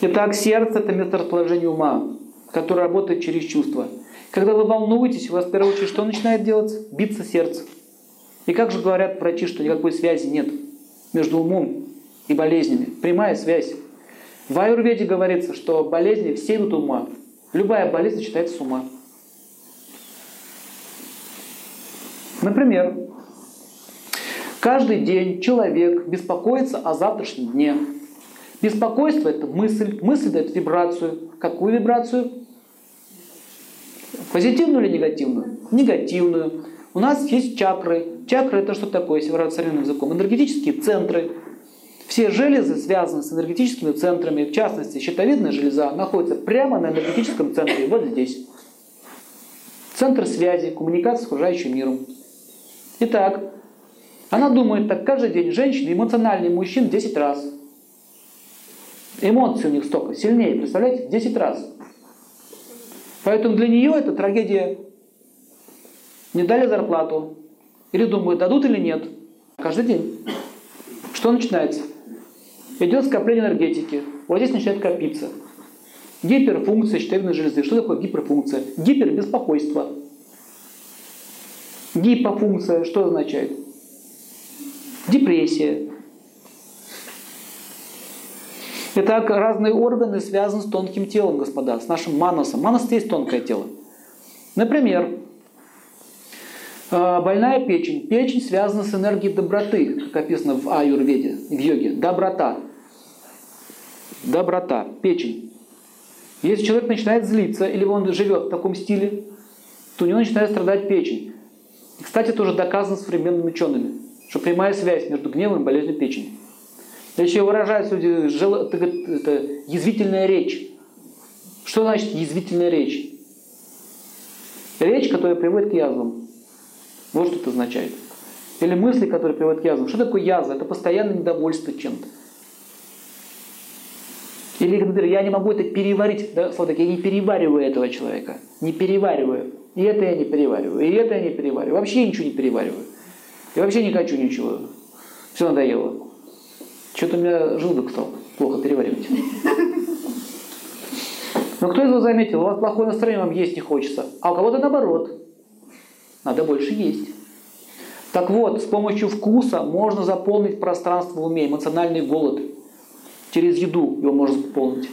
Итак, сердце – это месторасположение ума, которое работает через чувства. Когда вы волнуетесь, у вас в первую очередь что начинает делать? Биться сердце. И как же говорят врачи, что никакой связи нет между умом и болезнями? Прямая связь. В аюрведе говорится, что болезни все идут ума. Любая болезнь начинается с ума. Например, каждый день человек беспокоится о завтрашнем дне. Беспокойство – это мысль, мысль дает вибрацию. Какую вибрацию? Позитивную или негативную? Негативную. У нас есть чакры. Чакры – это что такое, если выражать современным языком? Энергетические центры. Все железы связаны с энергетическими центрами. В частности, щитовидная железа находится прямо на энергетическом центре, вот здесь. Центр связи, коммуникации с окружающим миром. Итак, она думает так каждый день. Женщины эмоциональнее мужчин 10 раз. Эмоции у них столько, сильнее, представляете, 10 раз. Поэтому для нее это трагедия. Не дали зарплату. Или думают, дадут или нет. Каждый день. Что начинается? Идет скопление энергетики. Вот здесь начинает копиться. Гиперфункция щитовидной железы. Что такое гиперфункция? Гипербеспокойство. Гипофункция что означает? Депрессия. Итак, разные органы связаны с тонким телом, господа, с нашим манасом. Манас есть тонкое тело. Например, э, больная печень. Печень связана с энергией доброты, как описано в аюрведе, в йоге. Доброта. Доброта. Печень. Если человек начинает злиться, или он живет в таком стиле, то у него начинает страдать печень. Кстати, это уже доказано современными учеными, что прямая связь между гневом и болезнью печени. Еще выражаются это язвительная речь. Что значит язвительная речь? Речь, которая приводит к язвам. Вот что это означает. Или мысли, которые приводят к язвам. Что такое язва? Это постоянное недовольство чем-то. Или, например, я не могу это переварить. Да, слово так, я не перевариваю этого человека. Не перевариваю. И это я не перевариваю. И это я не перевариваю. Вообще ничего не перевариваю. Я вообще не хочу ничего. Все надоело. Что-то у меня желудок стал плохо переваривать. Но кто из вас заметил, у вас плохое настроение, вам есть не хочется. А у кого-то наоборот. Надо больше есть. Так вот, с помощью вкуса можно заполнить пространство в уме, эмоциональный голод. Через еду его можно заполнить.